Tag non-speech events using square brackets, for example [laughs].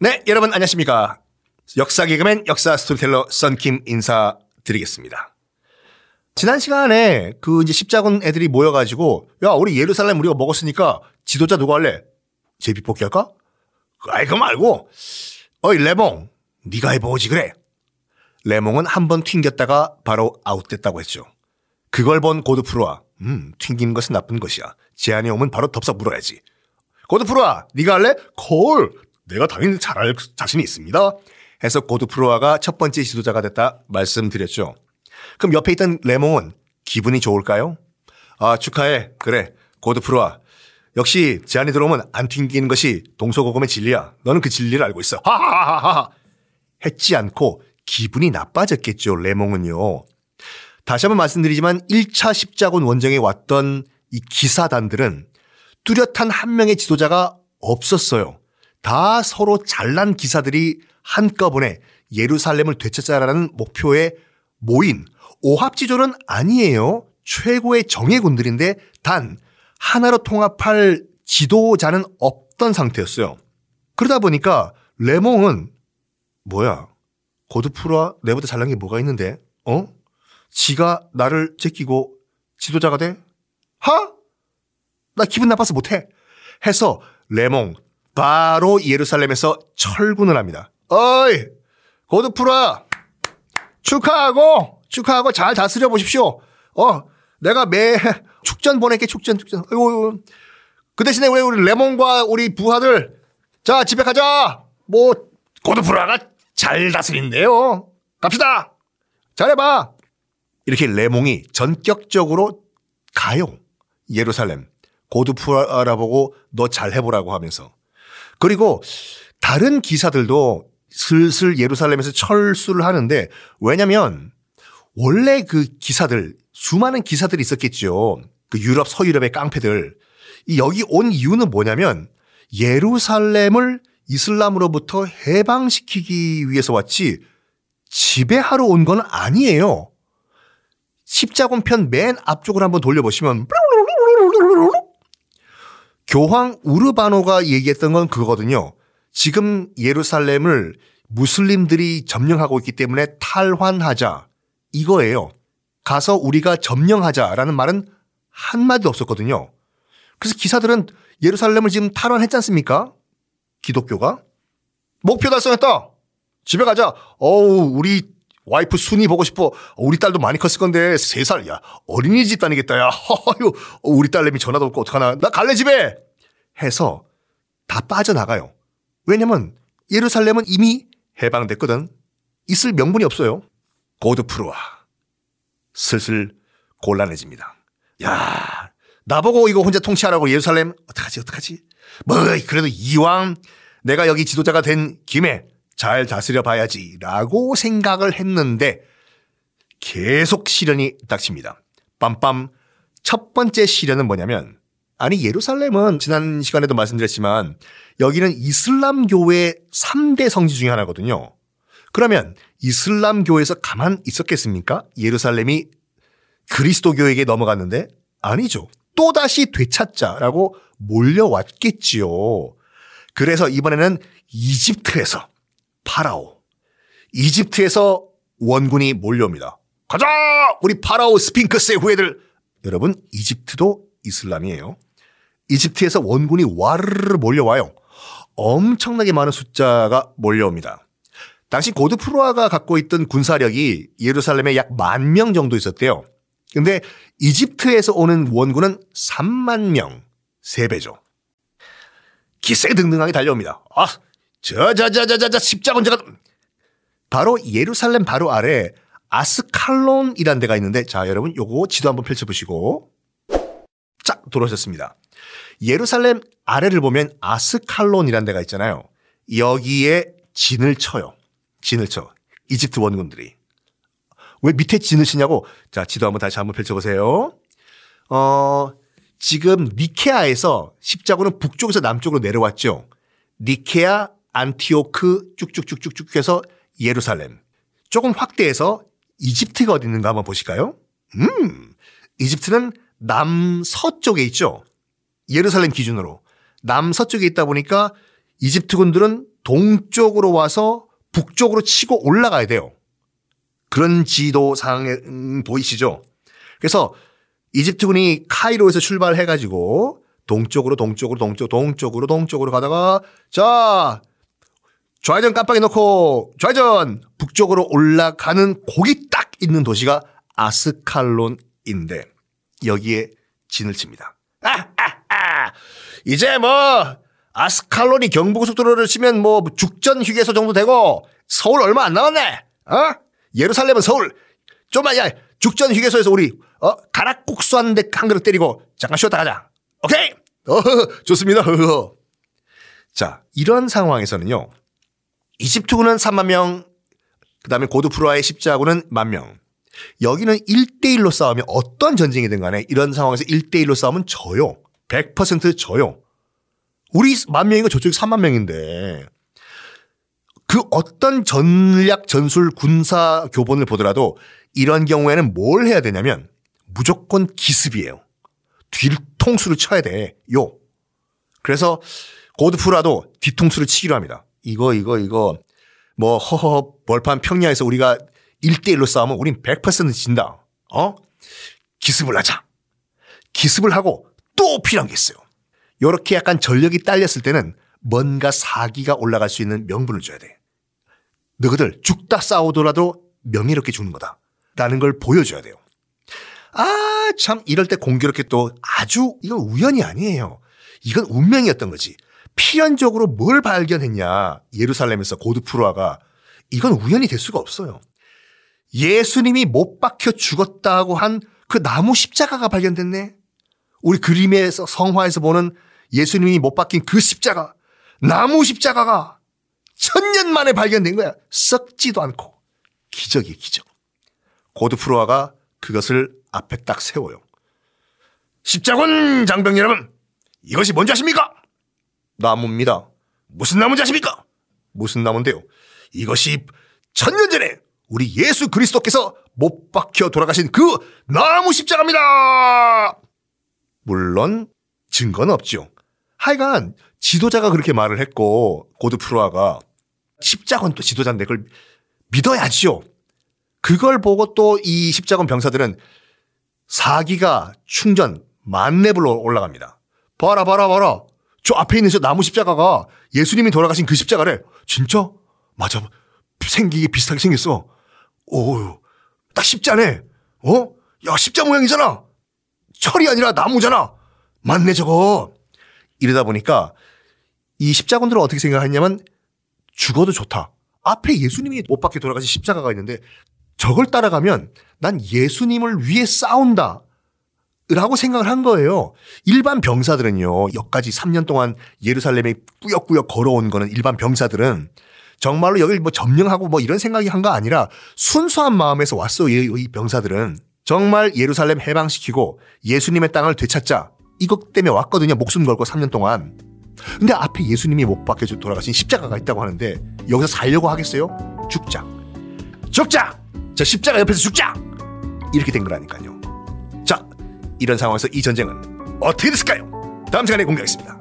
네, 여러분 안녕하십니까. 역사 개그맨 역사 스토리텔러 썬킴 인사드리겠습니다. 지난 시간에 그 이제 십자군 애들이 모여가지고 야 우리 예루살렘 우리가 먹었으니까 지도자 누구 할래? 제비뽑기 할까? 아이 그거 말고 어이 레몽 네가 해보지 그래. 레몽은 한 번 튕겼다가 바로 아웃됐다고 했죠. 그걸 본 고드프루아 음 튕기는 것은 나쁜 것이야. 제안이 오면 바로 덥석 물어야지. 고드프로아 네가 할래? 콜 내가 당연히 잘할 자신이 있습니다. 해서 고드프로아가 첫 번째 지도자가 됐다 말씀드렸죠. 그럼 옆에 있던 레몽은 기분이 좋을까요? 아 축하해 그래 고드프로아 역시 제안이 들어오면 안 튕기는 것이 동서고금의 진리야. 너는 그 진리를 알고 있어. 하하하하 했지 않고 기분이 나빠졌겠죠 레몽은요. 다시 한번 말씀드리지만 1차 십자군 원정에 왔던 이 기사단들은 뚜렷한 한 명의 지도자가 없었어요. 다 서로 잘난 기사들이 한꺼번에 예루살렘을 되찾자라는 목표에 모인 오합지졸은 아니에요. 최고의 정예군들인데 단 하나로 통합할 지도자는 없던 상태였어요. 그러다 보니까 레몽은 뭐야 고드프로와 내보다 잘난 게 뭐가 있는데 어? 지가 나를 제끼고 지도자가 돼? 하? 나 기분 나빠서 못해. 해서 레몽 바로 예루살렘에서 철군을 합니다. 어이 고드프라 축하하고 축하하고 잘 다스려 보십시오. 어 내가 매 축전 보낼게 축전 축전. 아이고 그 대신에 우리 우리 레몬과 우리 부하들 자 집에 가자. 뭐 고드프라가 잘 다스린대요. 갑시다. 잘해봐. 이렇게 레몽이 전격적으로 가요. 예루살렘. 고드프라 보고 너 잘해보라고 하면서. 그리고 다른 기사들도 슬슬 예루살렘에서 철수를 하는데 왜냐면 원래 그 기사들 수많은 기사들이 있었겠죠. 그 유럽 서유럽의 깡패들 이 여기 온 이유는 뭐냐면 예루살렘을 이슬람으로부터 해방시키기 위해서 왔지 지배하러 온 건 아니에요. 십자군 편 맨 앞쪽을 한번 돌려보시면 교황 우르바노가 얘기했던 건 그거거든요. 지금 예루살렘을 무슬림들이 점령하고 있기 때문에 탈환하자. 이거예요. 가서 우리가 점령하자라는 말은 한마디도 없었거든요. 그래서 기사들은 예루살렘을 지금 탈환했지 않습니까? 기독교가. 목표 달성했다. 집에 가자. 어우, 우리 와이프 순이 보고 싶어. 우리 딸도 많이 컸을 건데 세 살. 야 어린이집 다니겠다. 야 허유 [laughs] 우리 딸내미 전화도 없고 어떡하나. 나 갈래 집에. 해서 다 빠져나가요. 왜냐면 예루살렘은 이미 해방됐거든. 있을 명분이 없어요. 고드프로와 슬슬 곤란해집니다. 야 나보고 이거 혼자 통치하라고 예루살렘 어떡하지 어떡하지. 뭐 그래도 이왕 내가 여기 지도자가 된 김에 잘 다스려 봐야지 라고 생각을 했는데 계속 시련이 닥칩니다. 빰빰 첫 번째 시련은 뭐냐면 아니 예루살렘은 지난 시간에도 말씀드렸지만 여기는 이슬람교의 3대 성지 중에 하나거든요. 그러면 이슬람교에서 가만 있었겠습니까? 예루살렘이 그리스도교에게 넘어갔는데 아니죠. 또다시 되찾자라고 몰려왔겠지요. 그래서 이번에는 이집트에서 파라오, 이집트에서 원군이 몰려옵니다. 가자! 우리 파라오 스핑크스의 후예들. 여러분, 이집트도 이슬람이에요. 이집트에서 원군이 와르르 몰려와요. 엄청나게 많은 숫자가 몰려옵니다. 당시 고드 프로아가 갖고 있던 군사력이 예루살렘에 약 만 명 정도 있었대요. 근데 이집트에서 오는 원군은 3만 명, 3배죠. 기세 등등하게 달려옵니다. 아, 저자자자자자 십자군자가 바로 예루살렘 바로 아래 아스칼론이라는 데가 있는데 자 여러분 요거 지도 한번 펼쳐보시고 쫙 돌아오셨습니다. 예루살렘 아래를 보면 아스칼론이라는 데가 있잖아요. 여기에 진을 쳐요. 진을 쳐. 이집트 원군들이. 왜 밑에 진을 치냐고? 자, 지도 한번 다시 한번 펼쳐보세요. 어, 지금 니케아에서 십자군은 북쪽에서 남쪽으로 내려왔죠. 니케아, 안티오크 쭉쭉쭉쭉쭉 해서 예루살렘. 조금 확대해서 이집트가 어디 있는가 한번 보실까요? 음, 이집트는 남서쪽에 있죠. 예루살렘 기준으로. 남서쪽에 있다 보니까 이집트군들은 동쪽으로 와서 북쪽으로 치고 올라가야 돼요. 그런 지도 상황에 음, 보이시죠? 그래서 이집트군이 카이로에서 출발해가지고 동쪽으로 동쪽으로 동쪽 동쪽으로 동쪽으로 가다가 자 좌회전 깜빡이 넣고 좌회전 북쪽으로 올라가는 고기 딱 있는 도시가 아스칼론인데 여기에 진을 칩니다. 아, 아, 아. 이제 뭐 아스칼론이 경부고속도로를 치면 뭐 죽전 휴게소 정도 되고 서울 얼마 안 남았네. 어? 예루살렘은 서울. 좀만 야 죽전 휴게소에서 우리 어 가락국수 한 대 한 그릇 때리고 잠깐 쉬었다 가자. 오케이. 어 [laughs] 좋습니다. [laughs] 자 이런 상황에서는요. 이집트군은 3만 명, 그 다음에 고드프로아의 십자군은 만 명. 여기는 1대1로 싸우면 어떤 전쟁이든 간에 이런 상황에서 1대1로 싸우면 져요. 100% 져요. 우리 만 명이고 저쪽이 3만 명인데 그 어떤 전략, 전술, 군사 교본을 보더라도 이런 경우에는 뭘 해야 되냐면 무조건 기습이에요. 뒤통수를 쳐야 돼. 요. 그래서 고드프라도 뒤통수를 치기로 합니다. 이거, 이거, 이거, 뭐, 허허, 벌판 평야에서 우리가 1대1로 싸우면 우린 100% 진다. 어? 기습을 하자. 기습을 하고 또 필요한 게 있어요. 요렇게 약간 전력이 딸렸을 때는 뭔가 사기가 올라갈 수 있는 명분을 줘야 돼. 너희들 죽다 싸우더라도 명예롭게 죽는 거다. 라는 걸 보여줘야 돼요. 아, 참, 이럴 때 공교롭게 또 아주, 이건 우연이 아니에요. 이건 운명이었던 거지. 필연적으로 뭘 발견했냐. 예루살렘에서 고드프로아가. 이건 우연이 될 수가 없어요. 예수님이 못 박혀 죽었다고 한 그 나무 십자가가 발견됐네. 우리 그림에서 성화에서 보는 예수님이 못 박힌 그 십자가. 나무 십자가가 천년 만에 발견된 거야. 썩지도 않고. 기적이 기적. 고드프로아가 그것을 앞에 딱 세워요. 십자군 장병 여러분, 이것이 뭔지 아십니까? 나무입니다. 무슨 나무인지 아십니까? 무슨 나무인데요? 이것이 천년 전에 우리 예수 그리스도께서 못 박혀 돌아가신 그 나무 십자가입니다! 물론 증거는 없죠. 하여간 지도자가 그렇게 말을 했고 고드프로아가 십자군 또 지도자인데 그걸 믿어야죠. 그걸 보고 또 이 십자군 병사들은 사기가 충전 만렙으로 올라갑니다. 봐라 봐라 봐라. 저 앞에 있는 저 나무 십자가가 예수님이 돌아가신 그 십자가래. 진짜? 맞아. 생기게 비슷하게 생겼어. 오, 딱 십자네. 어? 야, 십자 모양이잖아. 철이 아니라 나무잖아. 맞네, 저거. 이러다 보니까 이 십자군들은 어떻게 생각했냐면 죽어도 좋다. 앞에 예수님이 못 박혀 돌아가신 십자가가 있는데 저걸 따라가면 난 예수님을 위해 싸운다. 라고 생각을 한 거예요. 일반 병사들은요, 여기까지 3년 동안 예루살렘에 꾸역꾸역 걸어온 거는 일반 병사들은 정말로 여기를 뭐 점령하고 뭐 이런 생각이 한 거 아니라 순수한 마음에서 왔어, 이 병사들은. 정말 예루살렘 해방시키고 예수님의 땅을 되찾자. 이것 때문에 왔거든요. 목숨 걸고 3년 동안. 근데 앞에 예수님이 못 박혀 돌아가신 십자가가 있다고 하는데 여기서 살려고 하겠어요? 죽자. 죽자! 저 십자가 옆에서 죽자! 이렇게 된 거라니까요. 자, 이런 상황에서 이 전쟁은 어떻게 됐을까요? 다음 시간에 공개하겠습니다.